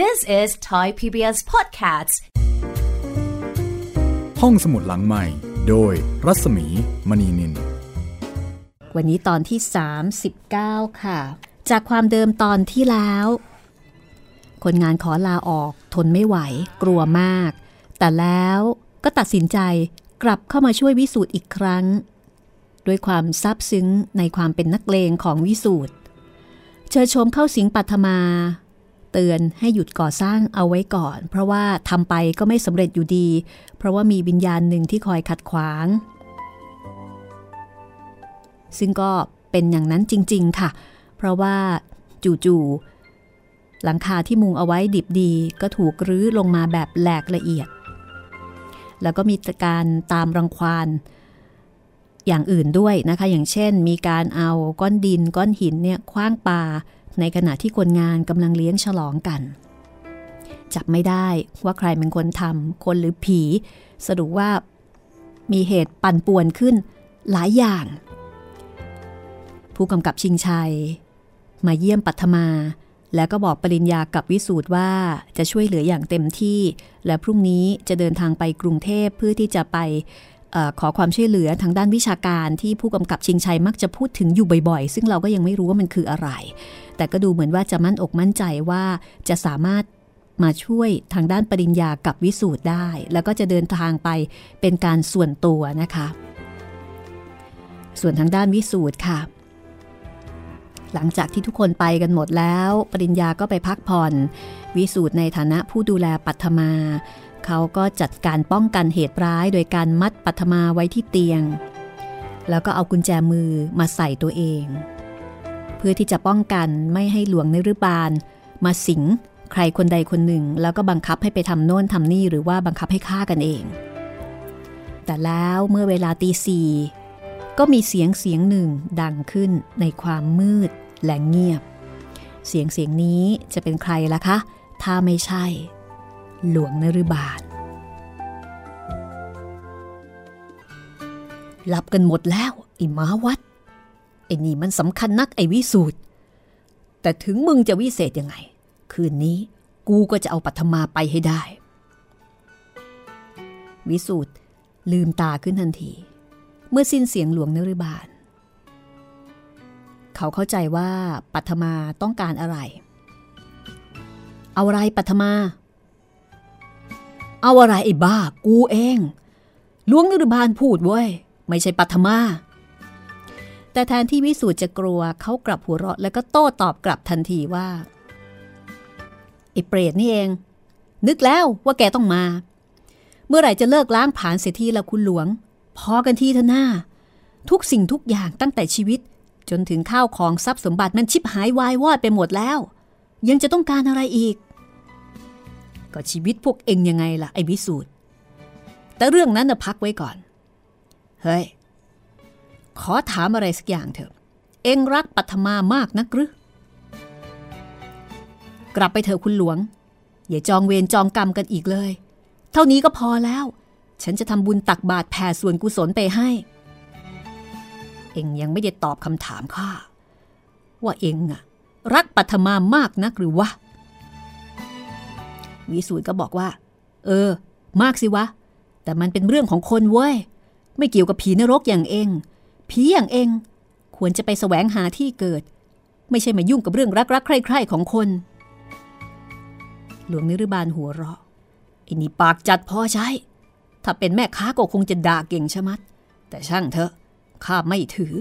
This is Thai PBS Podcasts ห้องสมุดหลังใหม่ โดยรัศมีมณีนิน วันนี้ตอนที่ 39 ค่ะ จากความเดิมตอนที่แล้ว คนงานขอลาออกทนไม่ไหว กลัวมาก แต่แล้วก็ตัดสินใจกลับเข้ามาช่วยวิสูตรอีกครั้ง ด้วยความซาบซึ้งในความเป็นนักเลงของวิสูตรเชิญชมเข้าสิงปัทมา เตือนให้หยุดก่อสร้างเอาไว้ก่อน เพราะว่าทำไปก็ไม่สำเร็จอยู่ดี เพราะว่ามีวิญญาณหนึ่งที่คอยขัดขวาง ซึ่งก็เป็นอย่างนั้นจริง ๆ ค่ะ เพราะว่าจู่ๆหลังคาที่มุงเอาไว้ดิบดี ก็ถูกรื้อลงมาแบบแหลกละเอียด แล้วก็มีการตามรังควานอย่างอื่นด้วยนะคะ อย่างเช่น มีการเอาก้อนดินก้อนหินเนี่ยคว้างปา ในขณะที่คนงานกำลังเลี้ยงฉลองกัน จับไม่ได้ว่าใครเป็นคนทำคนหรือผี สรุปว่ามีเหตุปั่นป่วนขึ้นหลายอย่าง ผู้กำกับชิงชัย มาเยี่ยมปัทมา แล้วก็บอกปริญญากับวิสูตรว่าจะช่วยเหลืออย่างเต็มที่ และพรุ่งนี้จะเดินทางไปกรุงเทพเพื่อที่จะไป ขอความช่วยเหลือทางด้านวิชาการที่ผู้กำกับชิงชัยมักจะพูดถึงอยู่บ่อยๆ ซึ่งเราก็ยังไม่รู้ว่ามันคืออะไร แต่ก็ดูเหมือนว่าจะมั่นอกมั่นใจว่าจะสามารถมาช่วยทางด้านปริญญากับวิสูตรได้ แล้วก็จะเดินทางไปเป็นการส่วนตัวนะคะ ส่วนทางด้านวิสูตรค่ะ หลังจากที่ทุกคนไปกันหมดแล้ว ปริญญาก็ไปพักผ่อน วิสูตรในฐานะผู้ดูแลปัทมา เขาก็จัดการป้องกันเหตุร้ายโดยการมัดปัทมาไว้ที่เตียง แล้วก็เอากุญแจมือมาใส่ตัวเอง เพื่อที่จะป้องกันไม่ให้หลวงในรืบาล มาสิงใครคนใดคนหนึ่ง แล้วก็บังคับให้ไปทำโน่นทำนี่หรือว่าบังคับให้ฆ่ากันเอง แต่แล้วเมื่อเวลาตีสี่ก็มีเสียงเสียงหนึ่งดังขึ้นในความมืดและเงียบ เสียงเสียงนี้จะเป็นใครล่ะคะ ถ้าไม่ใช่ หลวงนรุบาลหลับกันหมดแล้วไอ้ม้าวัดไอ้นี่มันสำคัญนักไอ้วิสูตรแต่ถึงมึงจะวิเศษยังไง คืนนี้กูก็จะเอาปัทมาไปให้ได้ วิสูตรลืมตาขึ้นทันที เมื่อสิ้นเสียงหลวงนรุบาล เขาเข้าใจว่าปัทมาต้องการอะไร เอาอะไรปัทมา เอาอะไรไอ้บ้า กูเองหลวงนรุบาลพูดเว้ย ไม่ใช่ปัทมา แต่แทนที่วิสูตรจะกลัวเขากลับหัวเราะแล้วก็โต้ตอบกลับทันทีว่าไอ้เปรตนี่เอง นึกแล้วว่าแกต้องมา เมื่อไหร่จะเลิกล้างผลาญเสียทีละคุณหลวง พอกันทีเถอะหน้า ทุกสิ่งทุกอย่างตั้งแต่ชีวิต จนถึงข้าวของทรัพย์สมบัติมันชิบหายวายวอดไปหมดแล้ว ยังจะต้องการอะไรอีก ก็ชีวิตพวกเองยังไงล่ะไอ้วิสูตรแต่เรื่องนั้นน่ะพักไว้ก่อน เฮ้ย ขอถามอะไรสักอย่างเถอะ เองรักปัทมามากนักหรือกลับไปเถอะคุณหลวง อย่าจองเวรจองกรรมกันอีกเลย เท่านี้ก็พอแล้ว ฉันจะทำบุญตักบาตรแผ่ส่วนกุศลไปให้ เองยังไม่ได้ตอบคำถามข้าว่าเองอะรักปัทมามากนักหรือวะ วิสูตรก็บอกว่า เออ มากสิวะ แต่มันเป็นเรื่องของคนเว้ย ไม่เกี่ยวกับผีนรกอย่างเอง ผีอย่างเอง ควรจะไปแสวงหาที่เกิด ไม่ใช่มายุ่งกับเรื่องรักๆใคร่ๆของคน หลวงนิรบาลหัวเราะไอ้นี่ปากจัดพอใช้ ถ้าเป็นแม่ค้าก็คงจะด่าเก่งชะมัด แต่ช่างเถอะ ข้าไม่ถือ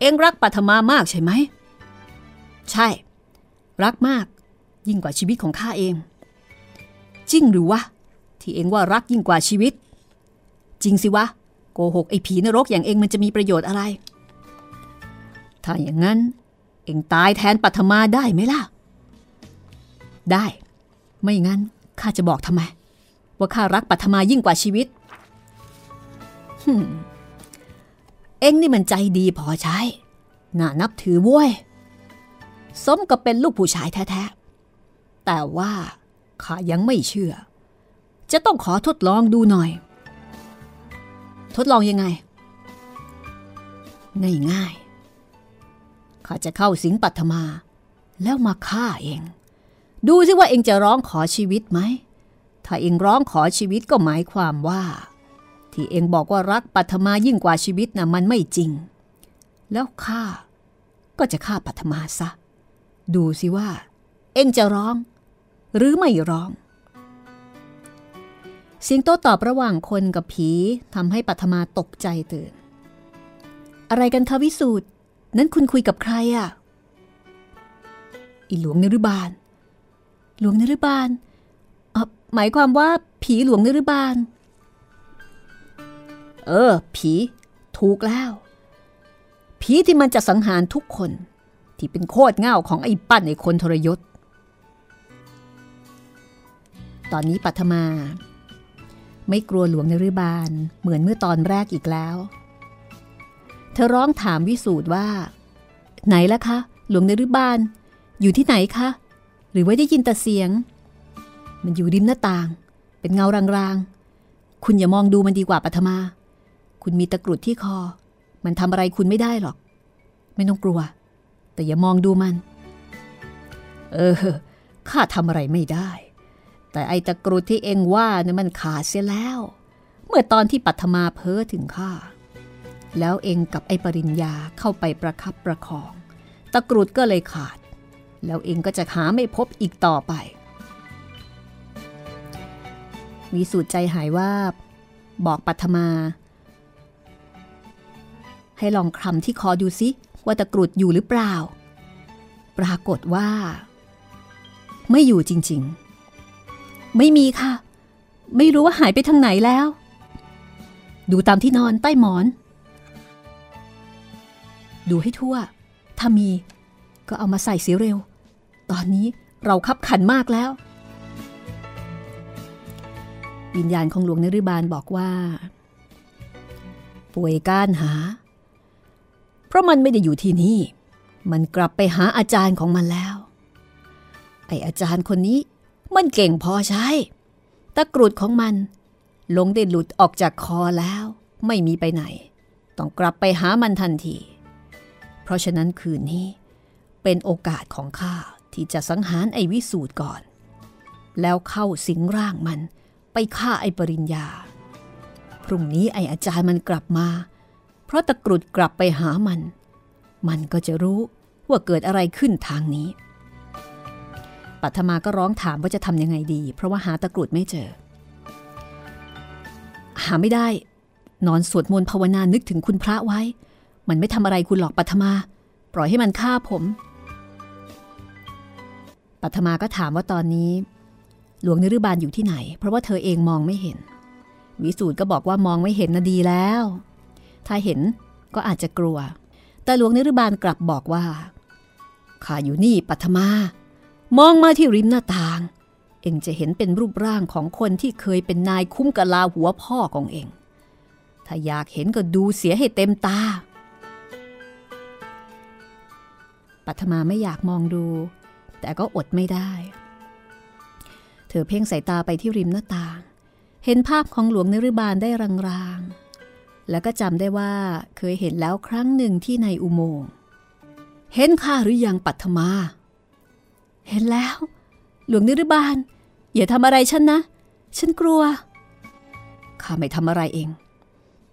เองรักปัทมามากใช่ไหม ใช่ รักมาก ยิ่งกว่าชีวิตของข้าเอง จริงหรือวะ ที่เองว่ารักยิ่งกว่าชีวิต จริงสิวะ โกหกไอ้ผีนรกอย่างเองมันจะมีประโยชน์อะไร ถ้าอย่างนั้น เองตายแทนปัทมาได้ไหมล่ะ ได้ ไม่งั้นข้าจะบอกทำไม ว่าข้ารักปัทมายิ่งกว่าชีวิตฮึเองนี่มันใจดีพอใช้ น่านับถือว้ย สมกับเป็นลูกผู้ชายแท้ ๆ แต่ว่า ข้ายังไม่เชื่อ จะต้องขอทดลองดูหน่อย ทดลองยังไง ง่ายๆข้าจะเข้าสิงปัทมา แล้วมาฆ่าเอง ดูสิว่าเองจะร้องขอชีวิตไหม ถ้าเองร้องขอชีวิตก็หมายความว่า ที่เองบอกว่ารักปัทมายิ่งกว่าชีวิตนะ่ะมันไม่จริง แล้วข้าก็จะฆ่าปัทมาซะ ดูสิว่า เองจะร้อง หรือไม่ร้อง เสียงโต้ตอบระหว่างคนกับผีทำให้ปัทมาตกใจตื่น อะไรกันคะวิสูตรนั้นคุณคุยกับใครอะ่ะอีหลวงนรุบาล หลวงนรุบาลหมายความว่าผีหลวงนรุบาล เออ ผีถูกแล้ว ผีที่มันจะสังหารทุกคน ที่เป็นโคตรเง่าของไอ้ปั้นไอ้คนทรยศ ตอนนี้ปัทมา ไม่กลัวหลวงนรุบาลเหมือนเมื่อตอนแรกอีกแล้ว เธอร้องถามวิสูตรว่า ไหนล่ะคะ หลวงนรุบาล อยู่ที่ไหนคะ หรือว่าได้ยินแต่เสียง มันอยู่ริมหน้าต่าง เป็นเงารางๆ คุณอย่ามองดูมันดีกว่าปัทมา คุณมีตะกรุดที่คอ มันทำอะไรคุณไม่ได้หรอก ไม่ต้องกลัว แต่อย่ามองดูมัน เออข้าทำอะไรไม่ได้ แต่ไอตะกรุดที่เองว่าเนี่ยมันขาดเสียแล้ว เมื่อตอนที่ปัทมาเพ้อถึงข้าแล้วเองกับไอปริญญาเข้าไปประคับประคอง ตะกรุดก็เลยขาด แล้วเองก็จะหาไม่พบอีกต่อไป มีสูตรใจหายว่า บอกปัทมา ให้ลองคลำที่คอดูซิว่าตะกรุดอยู่หรือเปล่า ปรากฏว่า ไม่อยู่จริง ๆ ไม่มีค่ะ ไม่รู้ว่าหายไปทางไหนแล้ว ดูตามที่นอนใต้หมอน ดูให้ทั่ว ถ้ามี ก็เอามาใส่เสียเร็ว ตอนนี้เราคับขันมากแล้ว วิญญาณของหลวงนริบาลบอกว่า ป่วยก้านหา เพราะมันไม่ได้อยู่ที่นี่ มันกลับไปหาอาจารย์ของมันแล้ว ไออาจารย์คนนี้ มันเก่งพอใช้ ตะกรุดของมัน ลงได้หลุดออกจากคอแล้ว ไม่มีไปไหน ต้องกลับไปหามันทันที เพราะฉะนั้นคืนนี้ เป็นโอกาสของข้าที่จะสังหารไอ้วิสูตรก่อน แล้วเข้าสิงร่างมันไปฆ่าไอ้ปริญญา พรุ่งนี้ไอ้อาจารย์มันกลับมา เพราะตะกรุดกลับไปหามัน มันก็จะรู้ว่าเกิดอะไรขึ้นทางนี้ ปัทมาก็ร้องถามว่าจะทำยังไงดี เพราะว่าหาตะกรุดไม่เจอ หาไม่ได้ นอนสวดมนต์ภาวนานึกถึงคุณพระไว้ มันไม่ทำอะไรคุณหรอกปัทมา ปล่อยให้มันฆ่าผมปัทมาก็ถามว่าตอนนี้ หลวงนรุบาลอยู่ที่ไหน เพราะว่าเธอเองมองไม่เห็น วิสูตรก็บอกว่ามองไม่เห็นนะดีแล้ว ถ้าเห็นก็อาจจะกลัว แต่หลวงนรุบาลกลับบอกว่าข้าอยู่นี่ปัทมา มองมาที่ริมหน้าต่าง เองจะเห็นเป็นรูปร่างของคนที่เคยเป็นนายคุ้มกะลาหัวพ่อของเอง ถ้าอยากเห็นก็ดูเสียให้เต็มตา ปัทมาไม่อยากมองดู แต่ก็อดไม่ได้ เธอเพ่งสายตาไปที่ริมหน้าต่าง เห็นภาพของหลวงนรุบาลได้รางๆ แล้วก็จำได้ว่าเคยเห็นแล้วครั้งหนึ่งที่ในอุโมงค์ เห็นข้าหรือยังปัทมา เห็นแล้ว หลวงนิรบาลอย่าทำอะไรฉันนะ ฉันกลัว ข้าไม่ทำอะไรเอง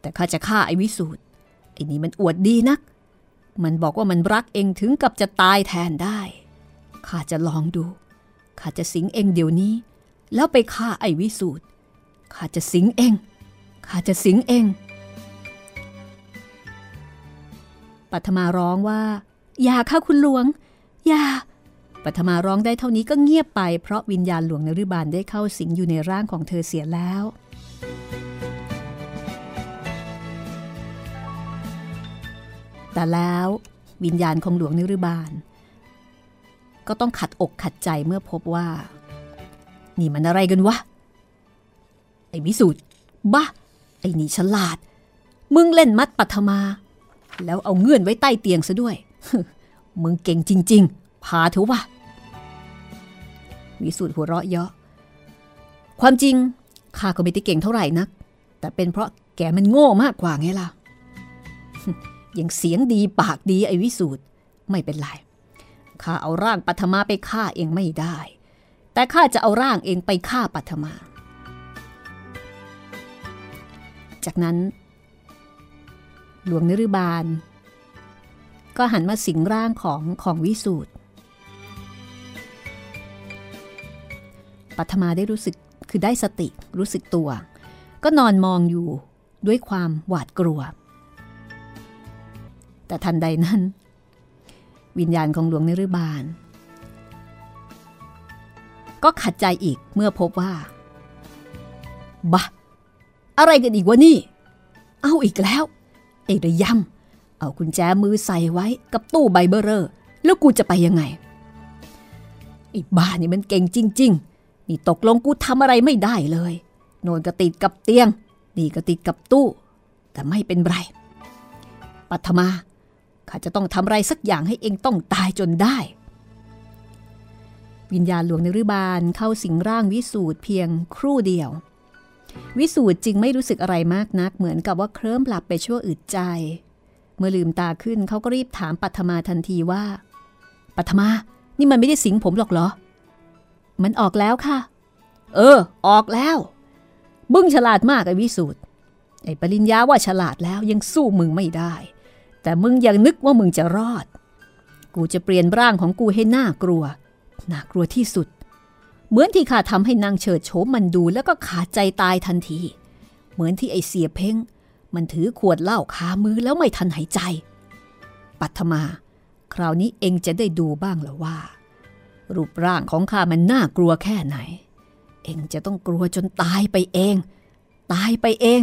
แต่ข้าจะฆ่าไอ้วิสูตรไอ้นี่มันอวดดีนัก มันบอกว่ามันรักเองถึงกับจะตายแทนได้ ข้าจะลองดู ข้าจะสิงเองเดี๋ยวนี้ แล้วไปฆ่าไอ้วิสูตรข้าจะสิงเอง ข้าจะสิงเอง ปัทมาร้องว่า อย่าค่ะคุณหลวง อย่า ปัทมาร้องได้เท่านี้ก็เงียบไป เพราะวิญญาณหลวงนรุบาลได้เข้าสิงอยู่ในร่างของเธอเสียแล้ว แต่แล้ววิญญาณของหลวงนรุบาล ก็ต้องขัดอกขัดใจเมื่อพบว่า นี่มันอะไรกันวะ ไอ้วิสุทธ์บ้าไอ้นี่ฉลาด มึงเล่นมัดปัทมา แล้วเอาเงื่อนไว้ใต้เตียงซะด้วย มึงเก่งจริง ๆ พาเถอะวะ วิสุทธ์หัวเราะเยาะ ความจริงข้าก็ไม่ได้เก่งเท่าไหร่นัก แต่เป็นเพราะแกมันโง่มากกว่าไงล่ะยังเสียงดีปากดีไอ้วิสูตรไม่เป็นไรข้าเอาร่างปัทมาไปฆ่าเองไม่ได้ แต่ข้าจะเอาร่างเองไปฆ่าปัทมา จากนั้น หลวงนรุบาล ก็หันมาสิงร่างของของวิสูตร ปัทมาได้รู้สึกคือได้สติรู้สึกตัว ก็นอนมองอยู่ด้วยความหวาดกลัว แต่ทันใดนั้น วิญญาณของหลวงนิรบาล ก็ขัดใจอีกเมื่อพบว่าบะอะไรกันอีกวะนี่ เอาอีกแล้วไอ้ระยำเอากุญแจมือใส่ไว้กับตู้ใบเบอร์เรอร์ แล้วกูจะไปยังไงไอ้บ้านี่มันเก่งจริงๆ นี่ตกลงกูทำอะไรไม่ได้เลย โนนก็ติดกับเตียง นี่ก็ติดกับตู้ แต่ไม่เป็นไร ปัทมา ข้าจะต้องทำอะไรสักอย่างให้เองต้องตายจนได้ วิญญาณหลวงในรือบาลเข้าสิงร่างวิสูตรเพียงครู่เดียว วิสูตรจึงไม่รู้สึกอะไรมากนัก เหมือนกับว่าเคลิ้มหลับไปชั่วอึดใจ เมื่อลืมตาขึ้นเขาก็รีบถามปัทมาทันทีว่าปัทมา นี่มันไม่ได้สิงผมหรอกเหรอ มันออกแล้วค่ะ เออ ออกแล้ว บึ้งฉลาดมากไอ้วิสูตรไอ้ปริญญาว่าฉลาดแล้วยังสู้มึงไม่ได้ แต่มึงยังนึกว่ามึงจะรอด กูจะเปลี่ยนร่างของกูให้น่ากลัว น่ากลัวที่สุด เหมือนที่ข้าทำให้นางเฉิดโฉมมันดูแล้วก็ขาดใจตายทันที เหมือนที่ไอเสียเพ้ง มันถือขวดเหล้าคามือแล้วไม่ทันหายใจ ปัทมา คราวนี้เองจะได้ดูบ้างแล้วว่า รูปร่างของข้ามันน่ากลัวแค่ไหน เองจะต้องกลัวจนตายไปเอง ตายไปเอง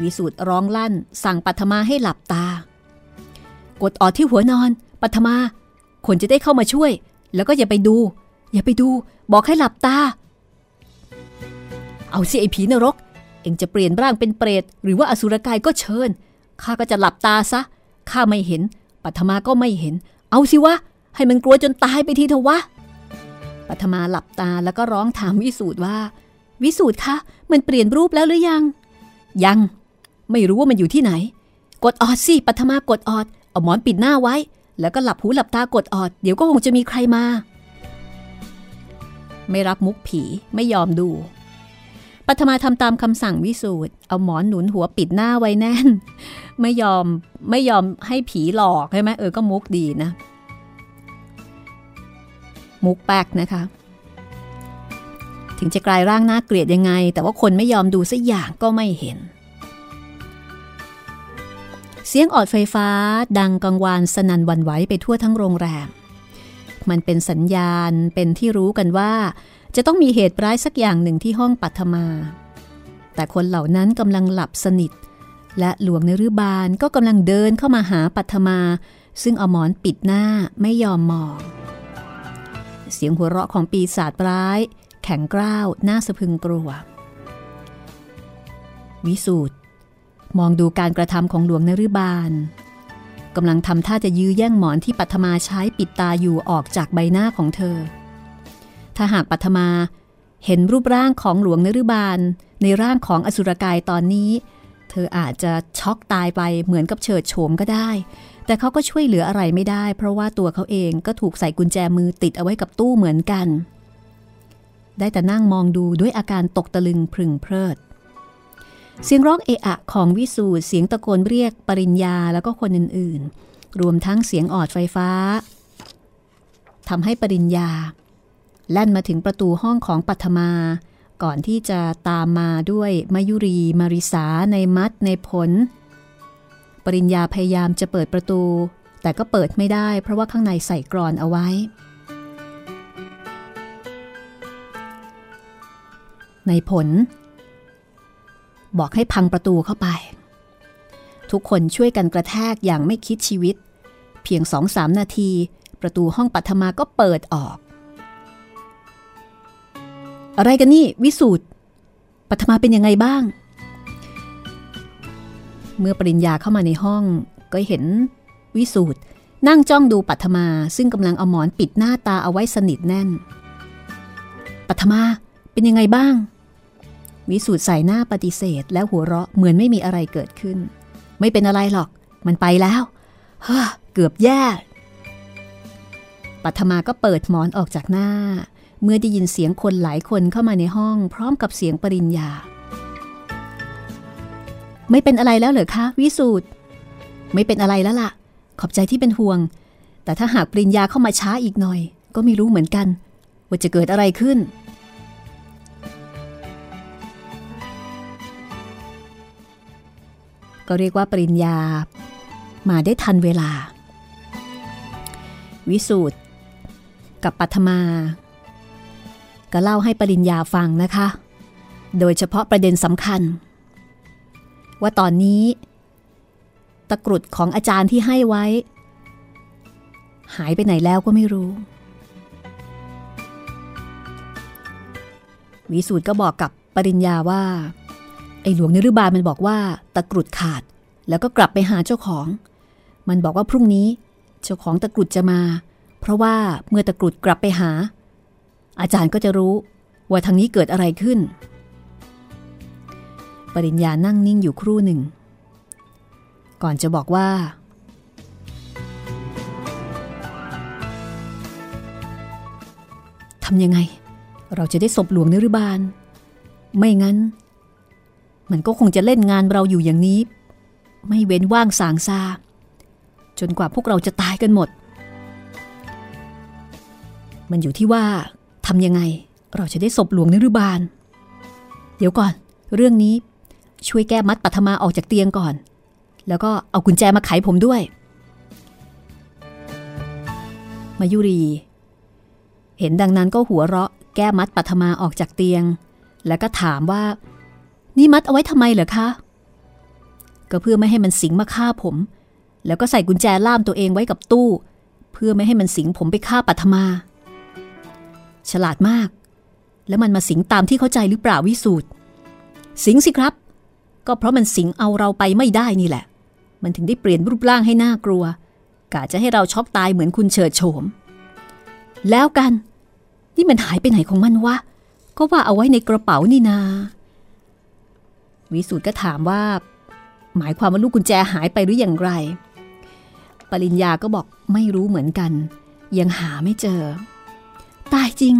วิสูตรร้องลั่นสั่งปัทมาให้หลับตา กดออดที่หัวนอน ปัทมาคนจะได้เข้ามาช่วย แล้วก็อย่าไปดู อย่าไปดู บอกให้หลับตา เอาสิไอผีนรก เองจะเปลี่ยนร่างเป็นเปรตหรือว่าอสุรกายก็เชิญข้าก็จะหลับตาซะข้าไม่เห็นปัทมาก็ไม่เห็น เอาสิวะ ให้มันกลัวจนตายไปทีเถอะวะ ปัทมาหลับตาแล้วก็ร้องถามวิสูตรว่า วิสูตรคะ มันเปลี่ยนรูปแล้วหรือยัง ยัง ไม่รู้ว่ามันอยู่ที่ไหน กดออดสิปัทมากดออด เอาหมอนปิดหน้าไว้ แล้วก็หลับหูหลับตากดออด เดี๋ยวก็คงจะมีใครมา ไม่รับมุกผีไม่ยอมดู ปัทมาทำตามคำสั่งวิสูตรเอาหมอนหนุนหัวปิดหน้าไว้แน่น ไม่ยอมไม่ยอมให้ผีหลอกใช่ไหมเออก็มุกดีนะ มุกแป๊กนะคะ ถึงจะกลายร่างน่าเกลียดยังไง แต่ว่าคนไม่ยอมดูสักอย่างก็ไม่เห็น เสียงออดไฟฟ้าดังกังวานสนันวันไหวไปทั่วทั้งโรงแรม มันเป็นสัญญาณเป็นที่รู้กันว่า จะต้องมีเหตุร้ายสักอย่างหนึ่งที่ห้องปัทมา แต่คนเหล่านั้นกำลังหลับสนิท และหลวงนรุบาลก็กำลังเดินเข้ามาหาปัทมาซึ่งเอาหมอนปิดหน้าไม่ยอมมอง เสียงหัวเราะของปีศาจร้าย แข็งกร้าวน่าสะพึงกลัว วิสูตรมองดูการกระทำของหลวงนรุบาลกำลังทำท่าจะยื้อแย่งหมอนที่ปัทมาใช้ปิดตาอยู่ออกจากใบหน้าของเธอ ถ้าหากปัทมาเห็นรูปร่างของหลวงนรุบาล ในร่างของอสุรกายตอนนี้ เธออาจจะช็อกตายไปเหมือนกับเฉิดโฉมก็ได้ แต่เขาก็ช่วยเหลืออะไรไม่ได้ เพราะว่าตัวเขาเองก็ถูกใส่กุญแจมือติดเอาไว้กับตู้เหมือนกัน ได้แต่นั่งมองดูด้วยอาการตกตะลึงพึงเพลิด เสียงร้องเอะอะของวิสูตรเสียงตะโกนเรียกปริญญาแล้วก็คนอื่นๆ รวมทั้งเสียงออดไฟฟ้าทำให้ปริญญา แล่นมาถึงประตูห้องของปัทมาก่อนที่จะตามมาด้วยมายุรีมาริสาในมัดในผล ปริญญาพยายามจะเปิดประตู แต่ก็เปิดไม่ได้ เพราะว่าข้างในใส่กรอนเอาไว้ ในผล บอกให้พังประตูเข้าไป ทุกคนช่วยกันกระแทกอย่างไม่คิดชีวิต เพียงสองสามนาที ประตูห้องปัทมาก็เปิดออก อะไรกันนี่ วิสูตรปัทมาเป็นยังไงบ้าง เมื่อปริญญาเข้ามาในห้อง ก็เห็นวิสูตรนั่งจ้องดูปัทมา ซึ่งกำลังเอาหมอนปิดหน้าตาเอาไว้สนิทแน่น ปัทมาเป็นยังไงบ้าง วิสูตรใส่หน้าปฏิเสธ แล้วหัวเราะเหมือนไม่มีอะไรเกิดขึ้น ไม่เป็นอะไรหรอก มันไปแล้วเฮ้อเกือบแย่ปัทมาก็เปิดหมอนออกจากหน้า เมื่อได้ยินเสียงคนหลายคนเข้ามาในห้อง พร้อมกับเสียงปริญญา ไม่เป็นอะไรแล้วเหรอคะวิสูตรไม่เป็นอะไรแล้วล่ะ ขอบใจที่เป็นห่วง แต่ถ้าหากปริญญาเข้ามาช้าอีกหน่อย ก็ไม่รู้เหมือนกัน ว่าจะเกิดอะไรขึ้น ก็เรียกว่าปริญญา มาได้ทันเวลา วิสูตรกับปัทมา ก็เล่าให้ปริญญาฟังนะคะ โดยเฉพาะประเด็นสำคัญ ว่าตอนนี้ ตะกรุดของอาจารย์ที่ให้ไว้ หายไปไหนแล้วก็ไม่รู้ วิสูตรก็บอกกับปริญญาว่า ไอ้หลวงนรุบาลมันบอกว่า ตะกรุดขาด แล้วก็กลับไปหาเจ้าของ มันบอกว่าพรุ่งนี้ เจ้าของตะกรุดจะมา เพราะว่าเมื่อตะกรุดกลับไปหา อาจารย์ก็จะรู้ว่าทางนี้เกิดอะไรขึ้น ปริญญานั่งนิ่งอยู่ครู่หนึ่ง ก่อนจะบอกว่า ทำยังไง เราจะได้ศพหลวงนรุบาล ไม่งั้น มันก็คงจะเล่นงานเราอยู่อย่างนี้ ไม่เว้นว่างสางซา จนกว่าพวกเราจะตายกันหมด มันอยู่ที่ว่าทำยังไง เราจะได้ศพหลวงนรุบาล เดี๋ยวก่อน เรื่องนี้ ช่วยแก้มัดปัทมาออกจากเตียงก่อน แล้วก็เอากุญแจมาไขผมด้วย มายุรี เห็นดังนั้นก็หัวเราะแก้มัดปัทมาออกจากเตียง แล้วก็ถามว่า นี่มัดเอาไว้ทำไมเหรอคะ ก็เพื่อไม่ให้มันสิงมาฆ่าผม แล้วก็ใส่กุญแจล่ามตัวเองไว้กับตู้ เพื่อไม่ให้มันสิงผมไปฆ่าปัทมา ฉลาดมาก แล้วมันมาสิงตามที่เข้าใจหรือเปล่าวิสูตรสิงสิครับ ก็เพราะมันสิงเอาเราไปไม่ได้นี่แหละ มันถึงได้เปลี่ยนรูปร่างให้น่ากลัว กะจะให้เราช็อกตายเหมือนคุณเฉิดโฉม แล้วกัน นี่มันหายไปไหนของมันวะ ก็ว่าเอาไว้ในกระเป๋านี่นา วิสูตรก็ถามว่า หมายความว่าลูกกุญแจหายไปหรืออย่างไร ปริญญาก็บอกไม่รู้เหมือนกัน ยังหาไม่เจอ ตายจริง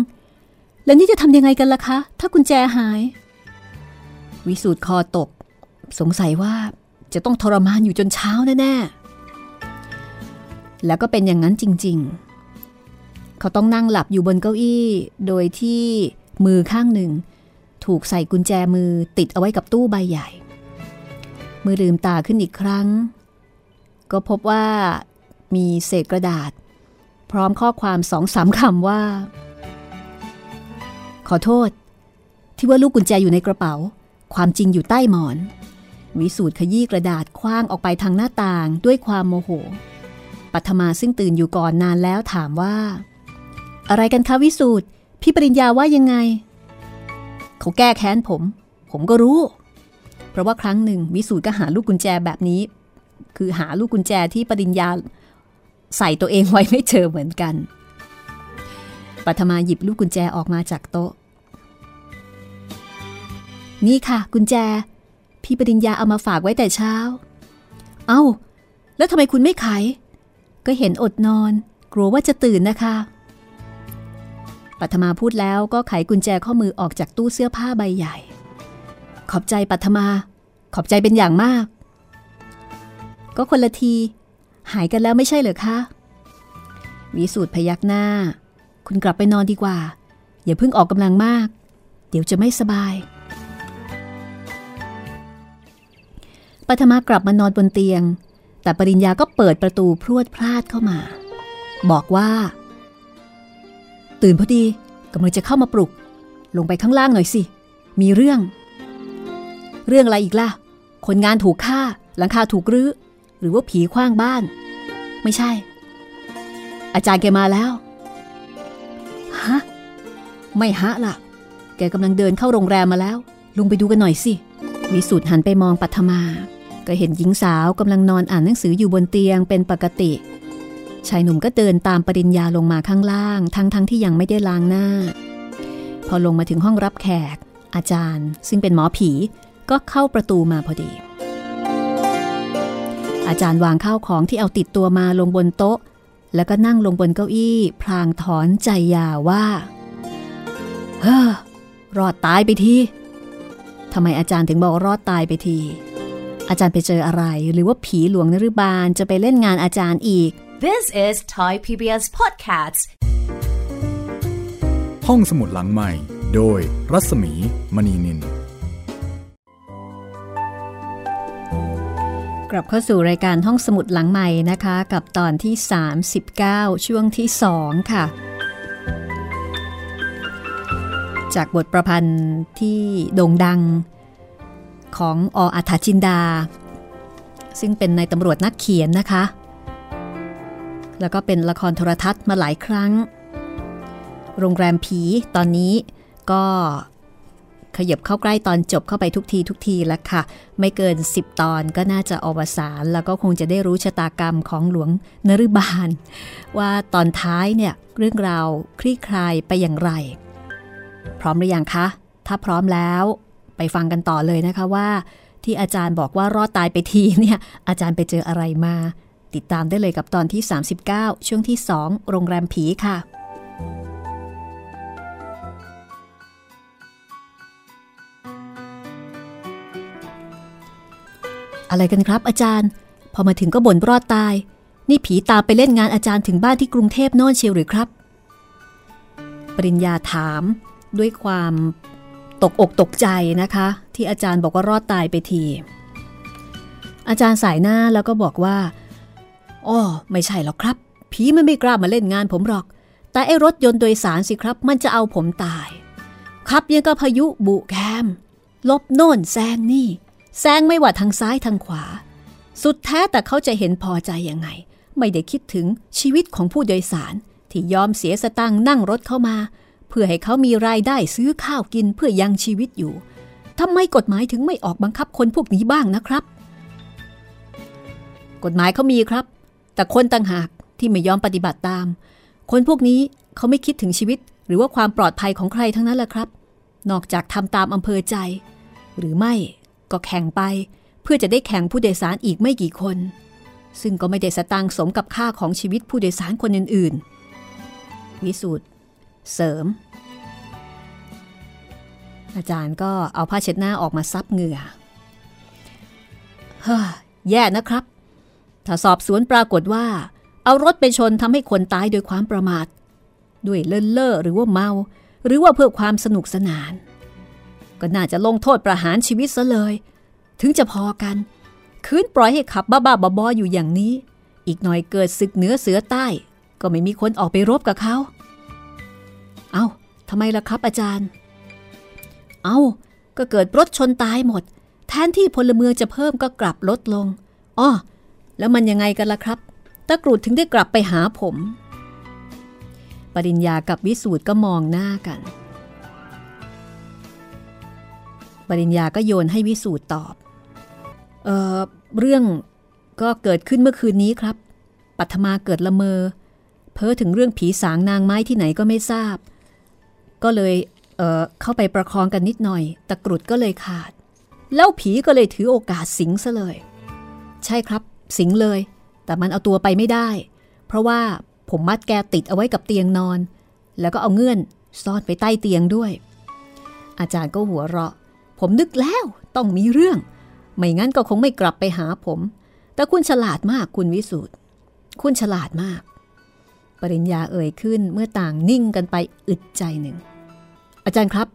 แล้วนี่จะทำยังไงกันล่ะคะ ถ้ากุญแจหาย วิสูตรคอตก สงสัยว่าจะต้องทรมานอยู่จนเช้าแน่ๆ แล้วก็เป็นอย่างนั้นจริงๆ เขาต้องนั่งหลับอยู่บนเก้าอี้ โดยที่มือข้างหนึ่ง ถูกใส่กุญแจมือติดเอาไว้กับตู้ใบใหญ่มือลืมตาขึ้นอีกครั้ง ก็พบว่ามีเศษกระดาษ พร้อมข้อความสองสามคำว่า ขอโทษ ที่ว่าลูกกุญแจอยู่ในกระเป๋า ความจริงอยู่ใต้หมอน วิสูตรขยี้กระดาษคว้างออกไปทางหน้าต่างด้วยความโมโห ปัทมาซึ่งตื่นอยู่ก่อนนานแล้วถามว่า อะไรกันคะวิสูตรพี่ปริญญาว่ายังไง เขาแก้แค้นผม ผมก็รู้ เพราะว่าครั้งหนึ่งวิสูตรก็หาลูกกุญแจแบบนี้ คือหาลูกกุญแจที่ปริญญา ใส่ตัวเองไว้ไม่เจอเหมือนกัน ปัทมาหยิบลูกกุญแจออกมาจากโต๊ะ นี่ค่ะ กุญแจ พี่ปริญญาเอามาฝากไว้แต่เช้า เอา้า แล้วทำไมคุณไม่ไขก็เห็นอดนอน กลัวว่าจะตื่นนะคะ ปัทมาพูดแล้วก็ไขกุญแจข้อมือออกจากตู้เสื้อผ้าใบใหญ่ ขอบใจปัทมา ขอบใจเป็นอย่างมาก ก็คนละที หายกันแล้วไม่ใช่เหรอคะ วิสูตรพยักหน้า คุณกลับไปนอนดีกว่า อย่าเพิ่งออกกำลังมาก เดี๋ยวจะไม่สบาย ปัทมากลับมานอนบนเตียง แต่ปริญญาก็เปิดประตูพรวดพลาดเข้ามา บอกว่า ตื่นพอดีกำลังจะเข้ามาปลุก ลงไปข้างล่างหน่อยสิ มีเรื่อง เรื่องอะไรอีกล่ะ คนงานถูกฆ่า หลังคาถูกรื้อ หรือว่าผีคว้างบ้าน ไม่ใช่ อาจารย์แกมาแล้วฮะไม่ฮะล่ะ แกกำลังเดินเข้าโรงแรมมาแล้ว ลงไปดูกันหน่อยสิ วิสุทธ์หันไปมองปัทมา ก็เห็นหญิงสาวกำลังนอนอ่านหนังสืออยู่บนเตียงเป็นปกติ ชายหนุ่มก็เดินตามปริญญาลงมาข้างล่าง ทั้งๆทที่ยังไม่ได้ล้างหน้า พอลงมาถึงห้องรับแขก อาจารย์ ซึ่งเป็นหมอผีก็เข้าประตูมาพอดี อาจารย์วางข้าวของที่เอาติดตัวมาลงบนโต๊ะ แล้วก็นั่งลงบนเก้าอี้พลางถอนใจยาวว่าเฮ้อรอดตายไปทีทำไมอาจารย์ถึงบอกรอดตายไปที อาจารย์ไปเจออะไร หรือว่าผีหลวงนรุบาลจะไปเล่นงานอาจารย์อีก This is Thai PBS Podcasts ห้องสมุดหลังใหม่ โดยรัศมีมณีนินกลับเข้าสู่รายการห้องสมุดหลังใหม่นะคะ กับตอนที่ 39 ช่วงที่ 2 ค่ะ จากบทประพันธ์ที่โด่งดัง ของออัฐจินดา ซึ่งเป็นในตำรวจนักเขียนนะคะ แล้วก็เป็นละครโทรทัศน์มาหลายครั้ง โรงแรมผีตอนนี้ก็ขยับเข้าใกล้ตอนจบเข้าไปทุกทีทุกทีแล้วค่ะ ไม่เกิน 10 ตอนก็น่าจะอวสานแล้วก็คงจะได้รู้ชะตากรรมของหลวงนรุบาล ว่าตอนท้ายเนี่ยเรื่องราวคลี่คลายไปอย่างไร พร้อมหรือยังคะ ถ้าพร้อมแล้ว ไปฟังกันต่อเลยนะคะว่า ที่อาจารย์บอกว่ารอดตายไปทีเนี่ยอาจารย์ไปเจออะไรมา ติดตามได้เลยกับตอนที่ 39 ช่วงที่ 2 โรงแรมผีค่ะอะไรกันครับ อาจารย์ พอมาถึงก็บ่นรอดตาย นี่ผีตามไปเล่นงานอาจารย์ถึงบ้านที่กรุงเทพโน่นเชียวหรือครับ ปริญญาถามด้วยความ ตกอกตกใจนะคะ ที่อาจารย์บอกว่ารอดตายไปที อาจารย์สายหน้าแล้วก็บอกว่าอ๋อไม่ใช่หรอกครับ ผีมันไม่กล้ามาเล่นงานผมหรอก แต่ไอ้รถยนต์โดยสารสิครับ มันจะเอาผมตาย ขับยังกับพายุบุแคม ลบโน่นแซงนี่ แซงไม่ว่าทางซ้ายทางขวา สุดแท้แต่เขาจะเห็นพอใจยังไง ไม่ได้คิดถึงชีวิตของผู้โดยสารที่ยอมเสียสตังค์นั่งรถเข้ามา พื่อให้เขามีรายได้ซื้อข้าวกินเพื่อยังชีวิตอยู่ทำไมกฎหมายถึงไม่ออกบังคับคนพวกนี้บ้างนะครับ กฎหมายเขามีครับ แต่คนต่างหากที่ไม่ยอมปฏิบัติตาม คนพวกนี้เขาไม่คิดถึงชีวิต หรือว่าความปลอดภัยของใครทั้งนั้นแหละครับ นอกจากทำตามอำเภอใจ หรือไม่ก็แข่งไป เพื่อจะได้แข่งผู้โดยสารอีกไม่กี่คน ซึ่งก็ไม่ได้สตางค์สมกับค่าของชีวิตผู้โดยสารคนอื่นๆวิสูตรเสริม อาจารย์ก็เอาผ้าเช็ดหน้าออกมาซับเหงื่อเฮ้อแย่นะครับ ถ้าสอบสวนปรากฏว่า เอารถไปชนทำให้คนตายโดยความประมาท ด้วยเล่นเล่อหรือว่าเมา หรือว่าเพื่อความสนุกสนาน ก็น่าจะลงโทษประหารชีวิตซะเลย ถึงจะพอกัน คืนปล่อยให้ขับบ้าๆบอๆอยู่อย่างนี้ อีกหน่อยเกิดศึกเหนือเสือใต้ ก็ไม่มีคนออกไปรบกับเขา เอา้าทำไมล่ะครับอาจารย์ เอา้า ก็เกิดรถชนตายหมด แทนที่พลเมืองจะเพิ่มก็กลับลดลง อ้อ แล้วมันยังไงกันล่ะครับ ตะกรุดถึงได้กลับไปหาผม ปริญญากับวิสูตรก็มองหน้ากัน ปริญญาก็โยนให้วิสูตรตอบ เออเรื่องก็เกิดขึ้นเมื่อคืนนี้ครับ ปัทมาเกิดละเมอ เพ้อถึงเรื่องผีสางนางไม้ที่ไหนก็ไม่ทราบ ก็เลย เเข้าไปประคองกันนิดหน่อย ตะกรุดก็เลยขาดแล้วผีก็เลยถือโอกาสสิงซะเลย ใช่ครับ สิงเลย แต่มันเอาตัวไปไม่ได้ เพราะว่าผมมัดแกติดเอาไว้กับเตียงนอน แล้วก็เอาเงื่อนซ่อนไปใต้เตียงด้วย อาจารย์ก็หัวเราะ ผมนึกแล้วต้องมีเรื่อง ไม่งั้นก็คงไม่กลับไปหาผม แต่คุณฉลาดมากคุณวิสุทธ์คุณฉลาดมาก ปริญญาเอ่ยขึ้นเมื่อต่างนิ่งกันไปอึดใจหนึ่ง อาจารย์ครับ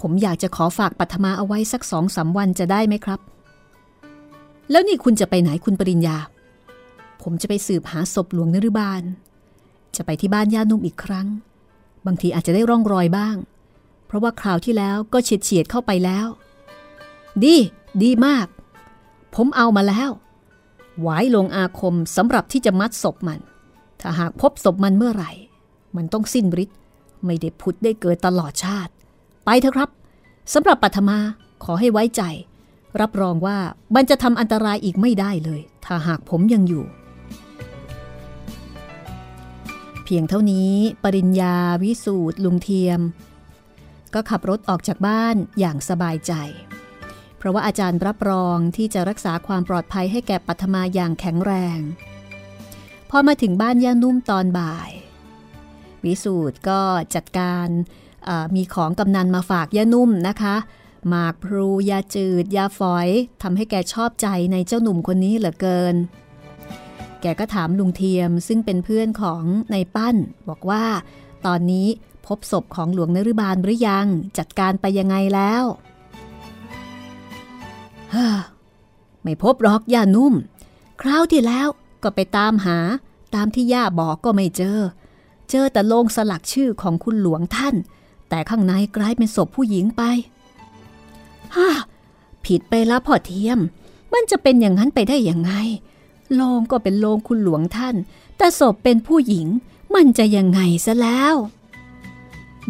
ผมอยากจะขอฝากปัทมาเอาไว้สักสองสาวันจะได้ไหมครับ แล้วนี่คุณจะไปไหนคุณปริญญา ผมจะไปสืบหาศพหลวงนรุบาล จะไปที่บ้านย่านุ่มอีกครั้ง บางทีอาจจะได้ร่องรอยบ้าง เพราะว่าคราวที่แล้วก็เฉียดเฉียดเข้าไปแล้วดี ดีมาก ผมเอามาแล้ว หวายลงอาคมสำหรับที่จะมัดศพมัน ถ้าหากพบศพมันเมื่อไหร่ มันต้องสิ้นฤทธิ์ ไม่ได้พุทธได้เกิดตลอดชาติ ไปเถอะครับสำหรับปัทมาขอให้ไว้ใจ รับรองว่ามันจะทำอันตรายอีกไม่ได้เลย ถ้าหากผมยังอยู่ เพียงเท่านี้ปริญญาวิสูตรลุงเทียม ก็ขับรถออกจากบ้านอย่างสบายใจ เพราะว่าอาจารย์รับรองที่จะรักษาความปลอดภัยให้แก่ปัทมาอย่างแข็งแรง พอมาถึงบ้านย่านุ่มตอนบ่าย วิสูตรก็จัดการมีของกำนันมาฝากย่านุ่มนะคะ หมากพลูยาจืด ยาฝอยทำให้แกชอบใจในเจ้าหนุ่มคนนี้เหลือเกิน แกก็ถามลุงเทียมซึ่งเป็นเพื่อนของในปั้น บอกว่าตอนนี้พบศพของหลวงนรุบาลหรือยังจัดการไปยังไงแล้วฮไม่พบหรอกย่านุ่ม คราวที่แล้วก็ไปตามหาตามที่ย่าบอกก็ไม่เจอ เจอแต่โลงสลักชื่อของคุณหลวงท่าน แต่ข้างในกลายเป็นศพผู้หญิงไปฮ่าผิดไปล้วพ่อเทียม มันจะเป็นอย่างนั้นไปได้ยังไง โลงก็เป็นโลงคุณหลวงท่าน แต่ศพเป็นผู้หญิง มันจะยังไงซะแล้ว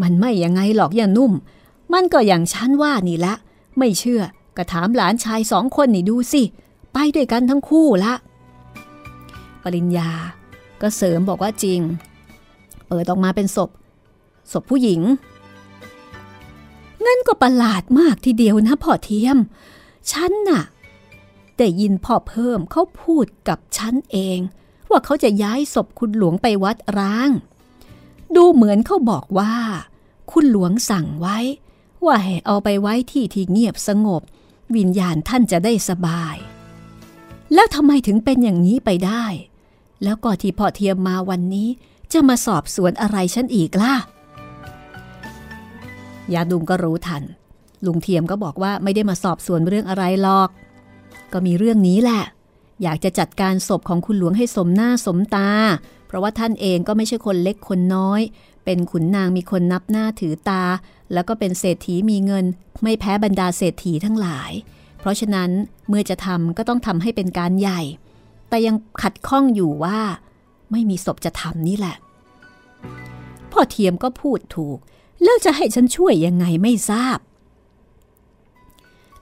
มันไม่ยังไงหรอกอย่านุ่ม มันก็อย่างฉันว่านี่ละ ไม่เชื่อก็ถามหลานชายสองคนนี่ดูสิ ไปด้วยกันทั้งคู่ละ ปริญญา ก็เสริมบอกว่าจริง เปิดออกมาเป็นศพ ศพผู้หญิงงั้นก็ประหลาดมากทีเดียวนะพ่อเทียม ฉันน่ะได้ยินพ่อเพิ่มเขาพูดกับฉันเอง ว่าเขาจะย้ายศพคุณหลวงไปวัดร้าง ดูเหมือนเขาบอกว่า คุณหลวงสั่งไว้ ว่าให้เอาไปไว้ที่ที่เงียบสงบ วิญญาณท่านจะได้สบาย แล้วทำไมถึงเป็นอย่างนี้ไปได้ แล้วก็ที่พ่อเทียมมาวันนี้ จะมาสอบสวนอะไรฉันอีกล่ะ ยาดุงก็รู้ทัน ลุงเทียมก็บอกว่าไม่ได้มาสอบสวนเรื่องอะไรหรอก ก็มีเรื่องนี้แหละ อยากจะจัดการศพของคุณหลวงให้สมหน้าสมตา เพราะว่าท่านเองก็ไม่ใช่คนเล็กคนน้อย เป็นขุนนางมีคนนับหน้าถือตา แล้วก็เป็นเศรษฐีมีเงิน ไม่แพ้บรรดาเศรษฐีทั้งหลาย เพราะฉะนั้นเมื่อจะทำก็ต้องทำให้เป็นการใหญ่ แต่ยังขัดข้องอยู่ว่า ไม่มีศพจะทำนี่แหละ พ่อเทียมก็พูดถูก แล้วจะให้ฉันช่วยยังไงไม่ทราบ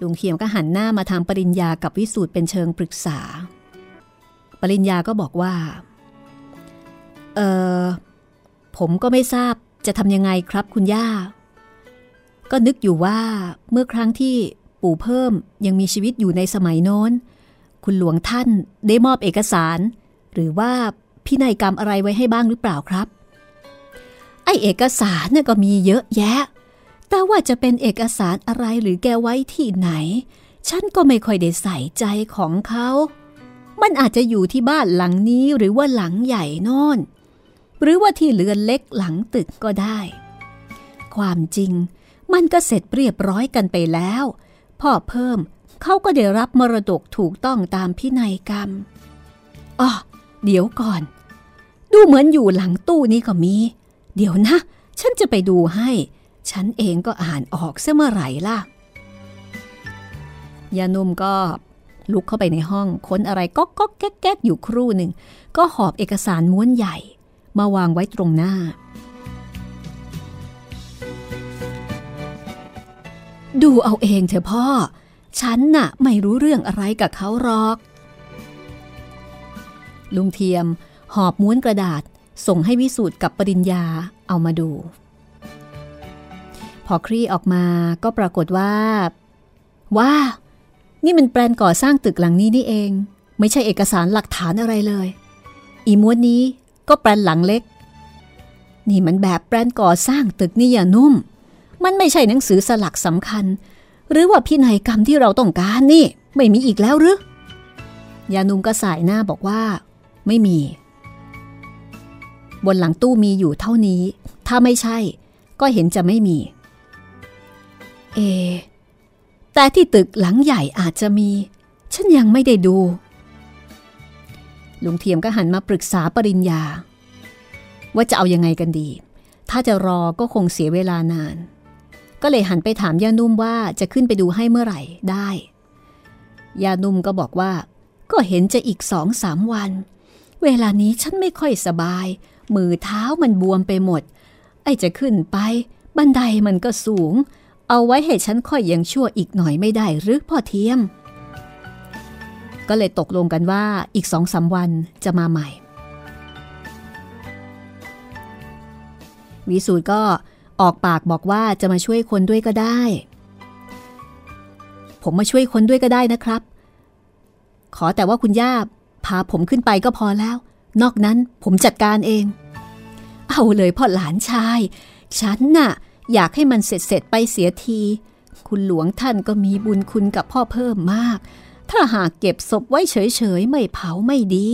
ลุงเขียมก็หันหน้ามาทางปริญญากับวิสูตรเป็นเชิงปรึกษา ปริญญาก็บอกว่า เออผมก็ไม่ทราบจะทำยังไงครับคุณย่า ก็นึกอยู่ว่าเมื่อครั้งที่ปู่เพิ่มยังมีชีวิตอยู่ในสมัยโน้น คุณหลวงท่านได้มอบเอกสาร หรือว่า พินัยกรรมอะไรไว้ให้บ้างหรือเปล่าครับ ไอเอกสารน่ะก็มีเยอะแยะ แต่ว่าจะเป็นเอกสารอะไรหรือแกไว้ที่ไหน ฉันก็ไม่ค่อยได้ใส่ใจของเขา มันอาจจะอยู่ที่บ้านหลังนี้หรือว่าหลังใหญ่นอน หรือว่าที่เรือนเล็กหลังตึกก็ได้ ความจริง มันก็เสร็จเรียบร้อยกันไปแล้ว พ่อเพิ่มเขาก็ได้รับมรดกถูกต้องตามพินัยกรรมอ๋อ เดี๋ยวก่อน ดูเหมือนอยู่หลังตู้นี้ก็มี เดี๋ยวนะ ฉันจะไปดูให้ ฉันเองก็อ่านออกเสเมื่อไหร่ล่ะยานุ่มก็ลุกเข้าไปในห้องค้นอะไรก็ก็แก๊กแก๊กอยู่ครู่หนึ่ง ก็หอบเอกสารม้วนใหญ่ มาวางไว้ตรงหน้า ดูเอาเองเถอะพ่อ ฉันน่ะไม่รู้เรื่องอะไรกับเขาหรอก ลุงเทียม หอบม้วนกระดาษส่งให้วิสูตรกับปริญญาเอามาดู พอคลี่ออกมาก็ปรากฏว่าว่านี่มันแปลนก่อสร้างตึกหลังนี้นี่เอง ไม่ใช่เอกสารหลักฐานอะไรเลย อีม้วนนี้ก็แปลนหลังเล็ก นี่มันแบบแปลนก่อสร้างตึกนี่อย่านุ่ม มันไม่ใช่หนังสือสลักสำคัญ หรือว่าพินัยกรรมที่เราต้องการนี่ ไม่มีอีกแล้วหรือยานุ่มก็สายหน้าบอกว่า ไม่มี บนหลังตู้มีอยู่เท่านี้ ถ้าไม่ใช่ ก็เห็นจะไม่มี เอ แต่ที่ตึกหลังใหญ่อาจจะมี ฉันยังไม่ได้ดูลุงเทียมก็หันมาปรึกษาปริญญา ว่าจะเอายังไงกันดี ถ้าจะรอก็คงเสียเวลานาน ก็เลยหันไปถามย่านุ่มว่าจะขึ้นไปดูให้เมื่อไหร่ได้ยานุ่มก็บอกว่า ก็เห็นจะอีกสองสามวัน เวลานี้ฉันไม่ค่อยสบาย มือเท้ามันบวมไปหมด ไอจะขึ้นไป บันไดมันก็สูง เอาไว้ให้ฉันค่อยยังชั่วอีกหน่อยไม่ได้หรือพ่อเทียม ก็เลยตกลงกันว่าอีกสองสาวันจะมาใหม่ วิสูตรก็ออกปากบอกว่าจะมาช่วยคนด้วยก็ได้ ผมมาช่วยคนด้วยก็ได้นะครับ ขอแต่ว่าคุณย่า พาผมขึ้นไปก็พอแล้ว นอกนั้นผมจัดการเอง เอาเลยพ่อหลานชาย ฉันน่ะ อยากให้มันเสร็จเสร็จไปเสียที คุณหลวงท่านก็มีบุญคุณกับพ่อเพิ่มมาก ถ้าหากเก็บศพไว้เฉยๆ ไม่เผาไม่ดี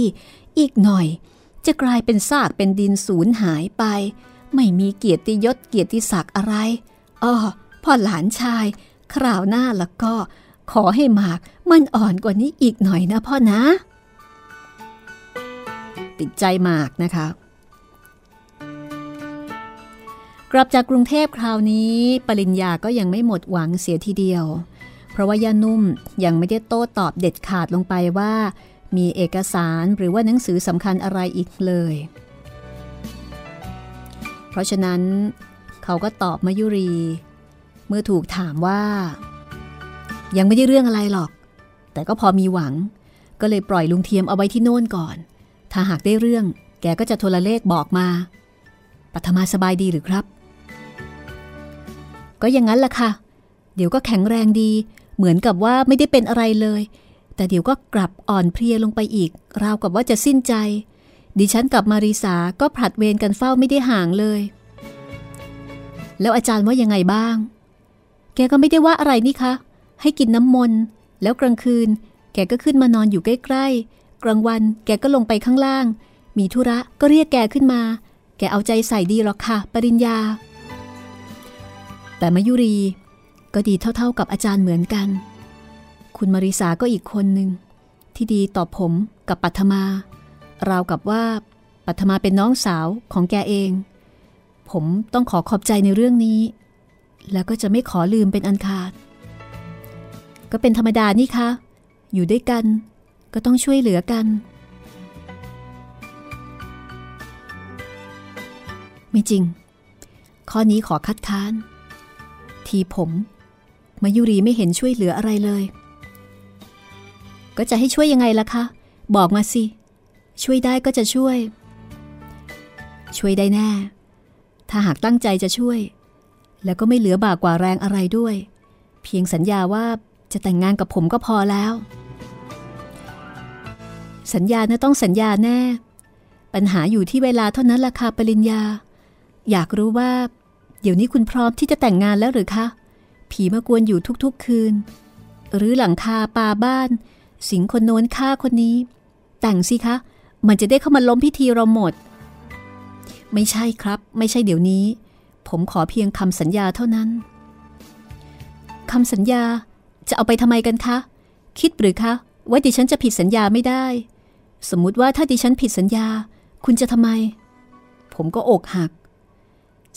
อีกหน่อย จะกลายเป็นซากเป็นดินสูญหายไป ไม่มีเกียรติยศเกียรติศักดิ์อะไรอ้อพ่อหลานชาย คราวหน้าแล้วก็ขอให้หมากมันอ่อนกว่านี้อีกหน่อยนะพ่อนะ ติดใจหมากนะคะ กลับจากกรุงเทพคราวนี้ ปริญญาก็ยังไม่หมดหวังเสียทีเดียว เพราะว่าย่านุ่มยังไม่ได้โต้ตอบเด็ดขาดลงไปว่า มีเอกสารหรือว่าหนังสือสำคัญอะไรอีกเลย เพราะฉะนั้น เขาก็ตอบมายุรี เมื่อถูกถามว่า ยังไม่ได้เรื่องอะไรหรอก แต่ก็พอมีหวังก็เลยปล่อยลุงเทียมเอาไว้ที่โน่นก่อน ถ้าหากได้เรื่อง แกก็จะโทรเลขบอกมา ปัทมาสบายดีหรือครับ ก็อย่างนั้นล่ะค่ะ เดี๋ยวก็แข็งแรงดี เหมือนกับว่าไม่ได้เป็นอะไรเลย แต่เดี๋ยวก็กลับอ่อนเพลียลงไปอีก ราวกับว่าจะสิ้นใจ ดิฉันกับมาริสาก็ผลัดเวรกันเฝ้าไม่ได้ห่างเลย แล้วอาจารย์ว่ายังไงบ้าง แกก็ไม่ได้ว่าอะไรนี่คะ ให้กินน้ำมนต์ แล้วกลางคืน แกก็ขึ้นมานอนอยู่ใกล้ๆ กลางวันแกก็ลงไปข้างล่าง มีธุระก็เรียกแกขึ้นมา แกเอาใจใส่ดีหรอกค่ะ ปริญญา แต่มายุรีก็ดีเท่าๆกับอาจารย์เหมือนกัน คุณมาริสาก็อีกคนหนึ่งที่ดีต่อผมกับปัทมา ราวกับว่าปัทมาเป็นน้องสาวของแกเอง ผมต้องขอขอบใจในเรื่องนี้ แล้วก็จะไม่ขอลืมเป็นอันขาด ก็เป็นธรรมดานี่คะ อยู่ด้วยกัน ก็ต้องช่วยเหลือกัน ไม่จริง ข้อนี้ขอคัดค้าน ทีผมมายุรีไม่เห็นช่วยเหลืออะไรเลย ก็จะให้ช่วยยังไงล่ะคะ บอกมาสิ ช่วยได้ก็จะช่วย ช่วยได้แน่ ถ้าหากตั้งใจจะช่วย แล้วก็ไม่เหลือบากกว่าแรงอะไรด้วย เพียงสัญญาว่าจะแต่งงานกับผมก็พอแล้ว สัญญานะต้องสัญญาแน่ ปัญหาอยู่ที่เวลาเท่านั้นล่ะค่ะปริญญา อยากรู้ว่า เดี๋ยวนี้คุณพร้อมที่จะแต่งงานแล้วหรือคะ ผีมากวนอยู่ทุกๆคืน หรือหลังคาปาบ้าน สิงคนโน้นฆ่าคนนี้ แต่งสิคะ มันจะได้เข้ามาล้มพิธีเราหมด ไม่ใช่ครับ ไม่ใช่เดี๋ยวนี้ ผมขอเพียงคำสัญญาเท่านั้นคำสัญญาจะเอาไปทำไมกันคะ คิดหรือคะว่าดิฉันจะผิดสัญญาไม่ได้ สมมุติว่าถ้าดิฉันผิดสัญญา คุณจะทำไม ผมก็อกหัก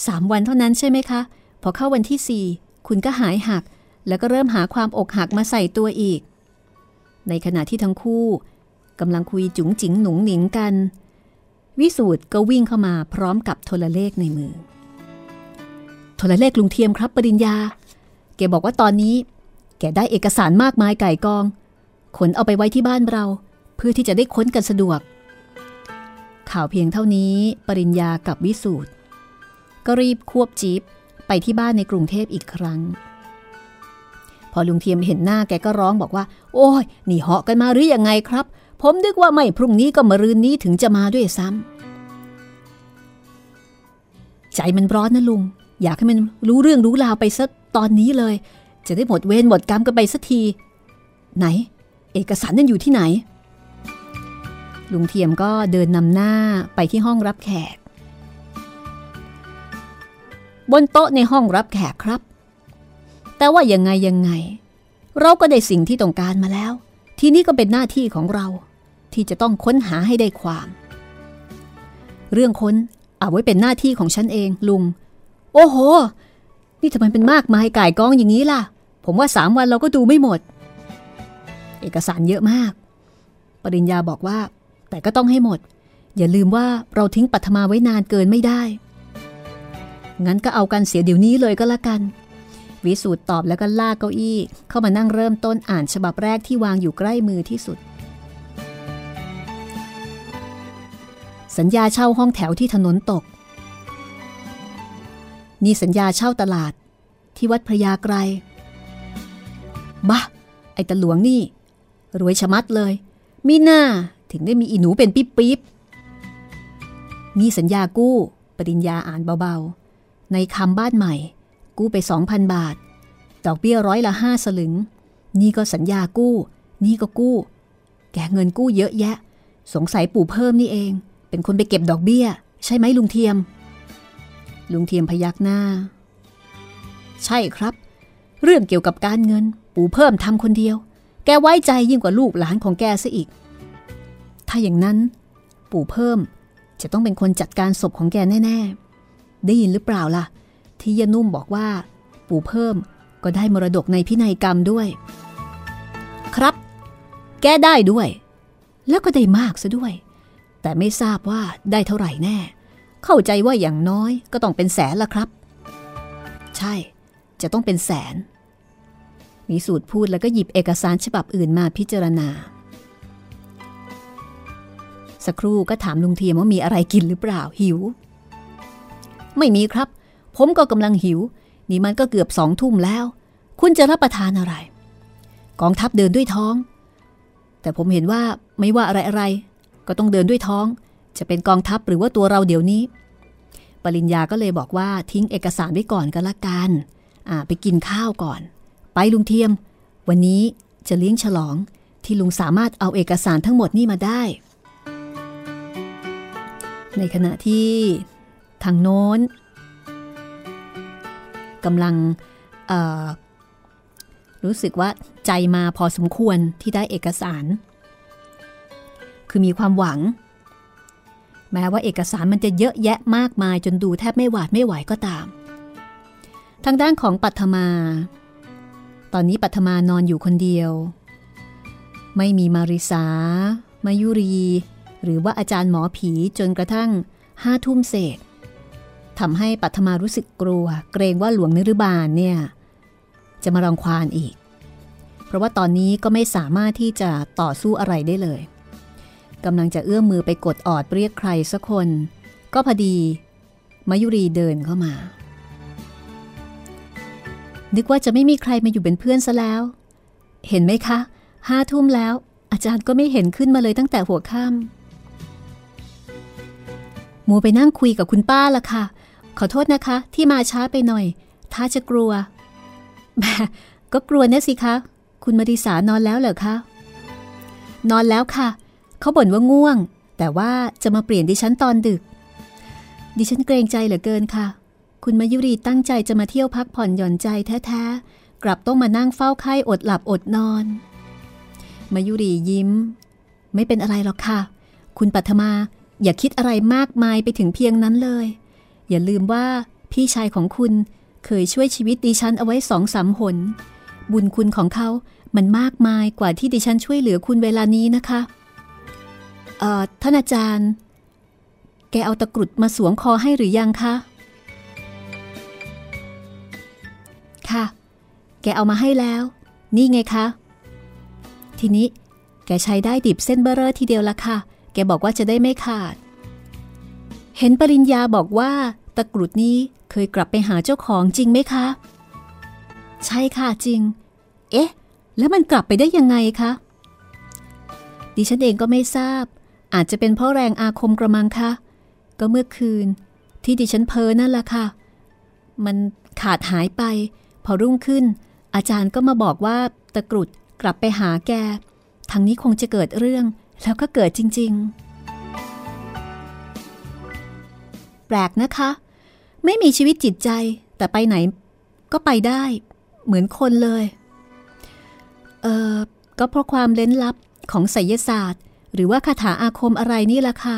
สามวันเท่านั้นใช่ไหมคะ พอเข้าวันที่สี่คุณก็หายหัก แล้วก็เริ่มหาความอกหักมาใส่ตัวอีก ในขณะที่ทั้งคู่กำลังคุยจุ๋งจิ๋งหนุงหนิงกัน วิสูตรก็วิ่งเข้ามาพร้อมกับโทรเลขในมือ โทรเลขลุงเทียมครับปริญญา แกบอกว่าตอนนี้ แกได้เอกสารมากมายไก่กอง ขนเอาไปไว้ที่บ้านเรา เพื่อที่จะได้ค้นกันสะดวก ข่าวเพียงเท่านี้ปริญญากับวิสูตรก็รีบควบจีบไปที่บ้านในกรุงเทพอีกครั้ง พอลุงเทียมเห็นหน้าแกก็ร้องบอกว่า โอ้ยนี่เหาะกันมาหรืออยังไงครับ ผมนึกว่าไม่พรุ่งนี้ก็มรืนนี้ถึงจะมาด้วยซ้ำใจมันร้อนนะลุง อยากให้มันรู้เรื่องรู้ราวไปสักตอนนี้เลย จะได้หมดเวรหมดกรรมกันไปสักที ไหน เอกสารนั่นอยู่ที่ไหน ลุงเทียมก็เดินนำหน้าไปที่ห้องรับแขก บนโต๊ะในห้องรับแขกครับ แต่ว่ายังไงยังไง เราก็ได้สิ่งที่ต้องการมาแล้ว ทีนี้ก็เป็นหน้าที่ของเรา ที่จะต้องค้นหาให้ได้ความ เรื่องค้นเอาไว้เป็นหน้าที่ของฉันเองลุง โอ้โห นี่ทำไมเป็นมากมายก่ายกองอย่างนี้ล่ะ ผมว่าสามวันเราก็ดูไม่หมด เอกสารเยอะมาก ปริญญาบอกว่า แต่ก็ต้องให้หมด อย่าลืมว่าเราทิ้งปัทมาไว้นานเกินไม่ได้ งั้นก็เอากันเสียเดี๋ยวนี้เลยก็แล้วกัน วิสูตรตอบแล้วก็ลากเก้าอี้ เข้ามานั่งเริ่มต้นอ่านฉบับแรกที่วางอยู่ใกล้มือที่สุด สัญญาเช่าห้องแถวที่ถนนตก นี่สัญญาเช่าตลาด ที่วัดพระยาไกรบ้าไอ้ตะหลวงนี่ รวยชะมัดเลย มีหน้า ถึงได้มีอีหนูเป็นปิ๊บปิ๊บนี่สัญญากู้ ปริญญาอ่านเบาๆ ในคำบ้านใหม่ กู้ไป 2,000 บาท ดอกเบี้ยร้อยละห้าสลึง นี่ก็สัญญากู้ นี่ก็กู้ แกเงินกู้เยอะแยะ สงสัยปู่เพิ่มนี่เอง เป็นคนไปเก็บดอกเบี้ย ใช่ไหมลุงเทียม ลุงเทียมพยักหน้า ใช่ครับ เรื่องเกี่ยวกับการเงิน ปู่เพิ่มทำคนเดียว แกไว้ใจยิ่งกว่าลูกหลานของแกซะอีก ถ้าอย่างนั้น ปู่เพิ่มจะต้องเป็นคนจัดการศพของแกแน่ ๆ ได้ยินหรือเปล่าล่ะ ที่ยานุ่มบอกว่า ปู่เพิ่มก็ได้มรดกในพินัยกรรมด้วย ครับ แกได้ด้วย แล้วก็ได้มากซะด้วย แต่ไม่ทราบว่าได้เท่าไหร่แน่ เข้าใจว่าอย่างน้อยก็ต้องเป็นแสนละครับ ใช่ จะต้องเป็นแสน มีสูตรพูดแล้วก็หยิบเอกสารฉบับอื่นมาพิจารณา สักครู่ก็ถามลุงเทียมว่ามีอะไรกินหรือเปล่าหิว ไม่มีครับ ผมก็กำลังหิว นี่มันก็เกือบสองทุ่มแล้ว คุณจะรับประทานอะไร กองทัพเดินด้วยท้อง แต่ผมเห็นว่าไม่ว่าอะไรอะไร ก็ต้องเดินด้วยท้อง จะเป็นกองทัพหรือว่าตัวเราเดี๋ยวนี้ ปริญญาก็เลยบอกว่าทิ้งเอกสารไว้ก่อนก็แล้วกันอ่าไปกินข้าวก่อน ไปลุงเทียม วันนี้จะเลี้ยงฉลองที่ลุงสามารถเอาเอกสารทั้งหมดนี่มาได้ ในขณะที่ทางโน้นกำลังรู้สึกว่าใจมาพอสมควรที่ได้เอกสาร คือมีความหวัง แม้ว่าเอกสารมันจะเยอะแยะมากมายจนดูแทบไม่หวาดไม่ไหวก็ตาม ทางด้านของปัทมา ตอนนี้ปัทมานอนอยู่คนเดียว ไม่มีมาริสามายุรี หรือว่าอาจารย์หมอผีจนกระทั่งห้าทุ่มเศษทำให้ปัทมารู้สึกกลัว เกรงว่าหลวงนิรบาลเนี่ย จะมารังควานอีก เพราะว่าตอนนี้ก็ไม่สามารถที่จะต่อสู้อะไรได้เลยกำลังจะเอื้อมมือไปกดออดเรียกใครสักคน ก็พอดีมายุรีเดินเข้ามา นึกว่าจะไม่มีใครมาอยู่เป็นเพื่อนซะแล้ว เห็นไหมคะห้าทุ่มแล้ว อาจารย์ก็ไม่เห็นขึ้นมาเลยตั้งแต่หัวค่ำ มัวไปนั่งคุยกับคุณป้าละค่ะ ขอโทษนะคะ ที่มาช้าไปหน่อย ถ้าจะกลัวแมก็กลัวนะสิคะ คุณมาริสานอนแล้วเหรอคะ นอนแล้วค่ะ เขาบ่นว่าง่วง แต่ว่าจะมาเปลี่ยนดิฉันตอนดึก ดิฉันเกรงใจเหลือเกินค่ะ คุณมายุรีตั้งใจจะมาเที่ยวพักผ่อนหย่อนใจแท้ๆ กลับต้องมานั่งเฝ้าไข้อดหลับอดนอน มายุรียิ้ม ไม่เป็นอะไรหรอกค่ะ คุณปัทมา อย่าคิดอะไรมากมายไปถึงเพียงนั้นเลย อย่าลืมว่าพี่ชายของคุณเคยช่วยชีวิตดิฉันเอาไว้สองสามหน บุญคุณของเขามันมากมายกว่าที่ดิฉันช่วยเหลือคุณเวลานี้นะคะเอ่อท่านอาจารย์ แกเอาตะกรุดมาสวมคอให้หรือยังคะ ค่ะ แกเอามาให้แล้ว นี่ไงคะ ทีนี้แกใช้ได้ดิบเส้นเบอร์เรอทีเดียวละค่ะ บอกว่าจะได้ไม่ขาด เห็นปริญญาบอกว่าตะกรุดนี้เคยกลับไปหาเจ้าของจริงไหมคะ ใช่ค่ะจริง เอ๊ะ แล้วมันกลับไปได้ยังไงคะ ดิฉันเองก็ไม่ทราบ อาจจะเป็นเพราะแรงอาคมกระมังคะ ก็เมื่อคืน ที่ดิฉันเพ้อนั่นแหละค่ะ มันขาดหายไป พอรุ่งขึ้น อาจารย์ก็มาบอกว่าตะกรุดกลับไปหาแกทางนี้คงจะเกิดเรื่อง แล้วก็เกิดจริง ๆ แปลกนะคะ ไม่มีชีวิตจิตใจ แต่ไปไหนก็ไปได้ เหมือนคนเลย เออก็เพราะความเล้นลับของไสยศาสตร์ หรือว่าคาถาอาคมอะไรนี่ละค่ะ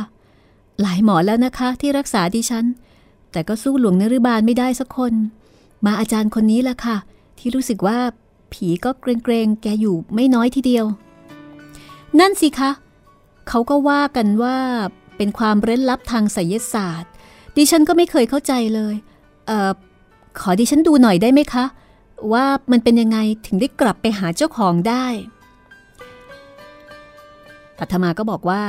หลายหมอแล้วนะคะที่รักษาดิฉัน แต่ก็สู้หลวงนรุบาลไม่ได้สักคน มาอาจารย์คนนี้ละค่ะ ที่รู้สึกว่าผีก็เกรงๆ แกอยู่ไม่น้อยทีเดียว นั่นสิคะ เขาก็ว่ากันว่าเป็นความเร้นลับทางไสยศาสตร์ ดิฉันก็ไม่เคยเข้าใจเลยเออขอดิฉันดูหน่อยได้ไหมคะ ว่ามันเป็นยังไงถึงได้กลับไปหาเจ้าของได้ปัทมาก็บอกว่า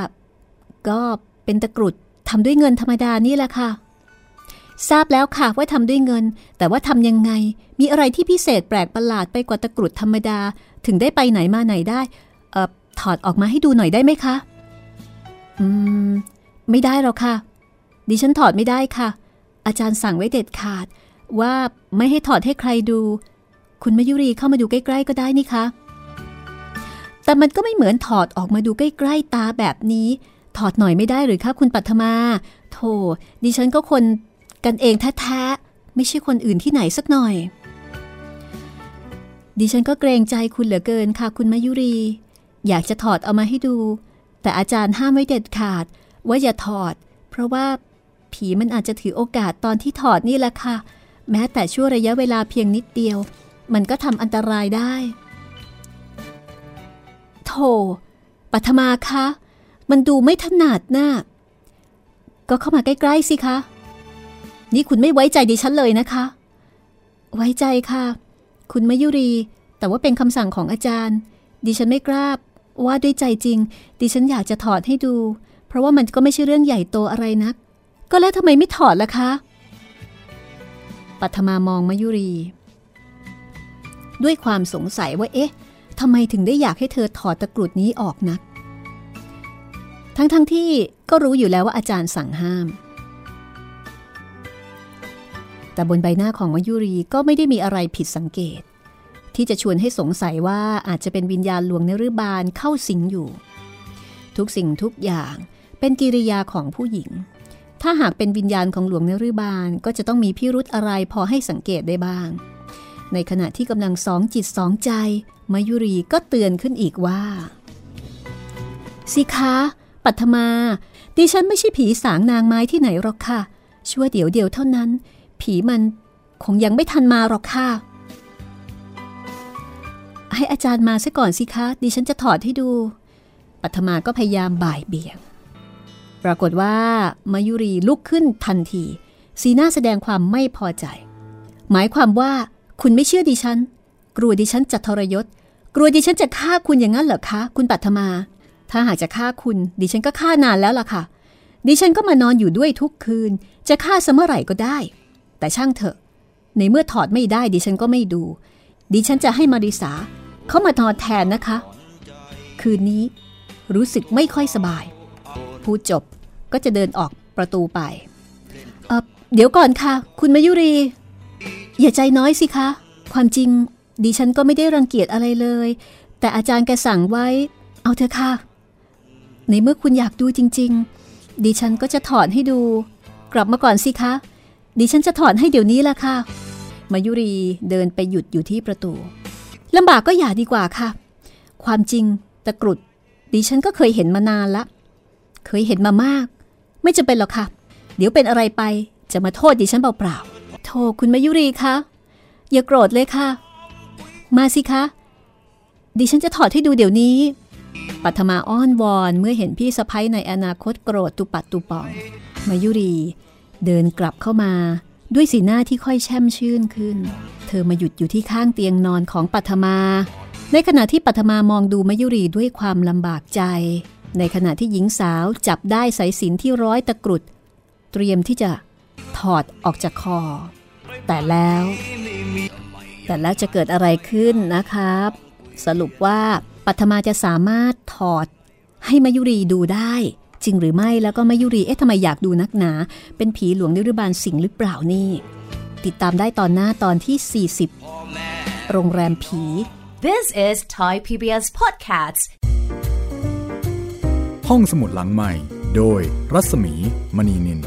ก็เป็นตะกรุดทำด้วยเงินธรรมดานี่แหละค่ะ ทราบแล้วค่ะว่าทำด้วยเงิน แต่ว่าทำยังไง มีอะไรที่พิเศษแปลกประหลาดไปกว่าตะกรุดธรรมดา ถึงได้ไปไหนมาไหนได้เอ่อถอดออกมาให้ดูหน่อยได้ไหมคะ อืม ไม่ได้หรอกค่ะ ดิฉันถอดไม่ได้ค่ะ อาจารย์สั่งไว้เด็ดขาด ว่าไม่ให้ถอดให้ใครดู คุณมายุรีเข้ามาดูใกล้ๆก็ได้นี่คะแต่มันก็ไม่เหมือนถอดออกมาดูใกล้ๆตาแบบนี้ ถอดหน่อยไม่ได้หรือคะคุณปัทมา โธ่ดิฉันก็คนกันเองแท้ๆไม่ใช่คนอื่นที่ไหนสักหน่อย ดิฉันก็เกรงใจคุณเหลือเกินค่ะ คุณมายุรี อยากจะถอดเอามาให้ดู แต่อาจารย์ห้ามไว้เด็ดขาด ว่าอย่าถอด เพราะว่าผีมันอาจจะถือโอกาสตอนที่ถอดนี่แหละค่ะ แม้แต่ชั่วระยะเวลาเพียงนิดเดียว มันก็ทำอันตรายได้โธปัทมาคะ มันดูไม่ถนัดนะ่ะก็เข้ามาใกล้ๆสิคะ นี่คุณไม่ไว้ใจดิฉันเลยนะคะ ไว้ใจค่ะ คุณมยุรี แต่ว่าเป็นคำสั่งของอาจารย์ ดิฉันไม่กล้า ว่าด้วยใจจริง ดิฉันอยากจะถอดให้ดู เพราะว่ามันก็ไม่ใช่เรื่องใหญ่โตอะไรนัก ก็แล้วทำไมไม่ถอดล่ะคะปัทมามองมายุรี ด้วยความสงสัยว่าเอ๊ะทำไมถึงได้อยากให้เธอถอดตะกรุดนี้ออกนัก ทั้งๆทที่ก็รู้อยู่แล้วว่าอาจารย์สั่งห้าม แต่บนใบหน้าของมายุรีก็ไม่ได้มีอะไรผิดสังเกต ที่จะชวนให้สงสัยว่าอาจจะเป็นวิญญาณหลวงนรุบาลเข้าสิงอยู่ ทุกสิ่งทุกอย่างเป็นกิริยาของผู้หญิง ถ้าหากเป็นวิญญาณของหลวงนรุบาลก็จะต้องมีพิรุธอะไรพอให้สังเกตได้บ้าง ในขณะที่กำลังสองจิตสองใจ มายุรีก็เตือนขึ้นอีกว่า สิคะปัทมา ดิฉันไม่ใช่ผีสางนางไม้ที่ไหนหรอกค่ะ ชั่วเดี๋ยวเดียวเท่านั้น ผีมันคงยังไม่ทันมาหรอกค่ะ ให้อาจารย์มาซะก่อนสิคะ ดิฉันจะถอดให้ดู ปัทมาก็พยายามบ่ายเบี่ยง ปรากฏว่ามายุรีลุกขึ้นทันที สีหน้าแสดงความไม่พอใจ หมายความว่าคุณไม่เชื่อดิฉัน กลัวดิฉันจะทรยศ กลัวดิฉันจะฆ่าคุณอย่างนั้นเหรอคะ คุณปัทมา ถ้าหากจะฆ่าคุณ ดิฉันก็ฆ่านานแล้วล่ะค่ะ ดิฉันก็มานอนอยู่ด้วยทุกคืน จะฆ่าเสมอไหร่ก็ได้ แต่ช่างเถอะ ในเมื่อถอดไม่ได้ดิฉันก็ไม่ดู ดิฉันจะให้มาริสา เขามานอนแทนนะคะ คืนนี้รู้สึกไม่ค่อยสบาย พูดจบก็จะเดินออกประตูไปเเดี๋ยวก่อนค่ะ คุณมายุรี อย่าใจน้อยสิคะ ความจริงดิฉันก็ไม่ได้รังเกียจอะไรเลย แต่อาจารย์แกสั่งไว้ เอาเถอะค่ะ ในเมื่อคุณอยากดูจริง ๆ ดิฉันก็จะถอดให้ดู กลับมาก่อนสิคะ ดิฉันจะถอดให้เดี๋ยวนี้ละค่ะ มายุรีเดินไปหยุดอยู่ที่ประตู ลำบากก็อย่าดีกว่าค่ะ ความจริงตะกรุดดิฉันก็เคยเห็นมานานละ เคยเห็นมามาก ไม่จำเป็นหรอกค่ะ เดี๋ยวเป็นอะไรไปจะมาโทษดิฉันเปล่าๆโทษคุณมายุรีคะอย่าโกรธเลยค่ะ มาสิคะ ดิฉันจะถอดให้ดูเดี๋ยวนี้ ปัทมาอ้อนวอนเมื่อเห็นพี่สะพ้ยในอนาคตโกรธตุปัดตุปอง มายุรี เดินกลับเข้ามา ด้วยสีหน้าที่ค่อยแช่มชื่นขึ้น เธอมาหยุดอยู่ที่ข้างเตียงนอนของปัทมา ในขณะที่ปัทมามองดูมายุรีด้วยความลำบากใจ ในขณะที่หญิงสาวจับได้สายสินที่ร้อยตะกรุด เตรียมที่จะถอดออกจากคอ แต่แล้ว แต่แล้วจะเกิดอะไรขึ้นนะครับ สรุปว่าปัทมาจะสามารถถอดให้มายุรีดูได้ จริงหรือไม่แล้วก็มายุรีเอ๊ะทำไมอยากดูนักหนา เป็นผีหลวงนิรบาลสิงหรือเปล่านี่ ติดตามได้ตอนหน้าตอนที่ 40 โรงแรมผี This is Thai PBS Podcasts. ห้องสมุดหลังใหม่ โดยรัศมีมณีนิน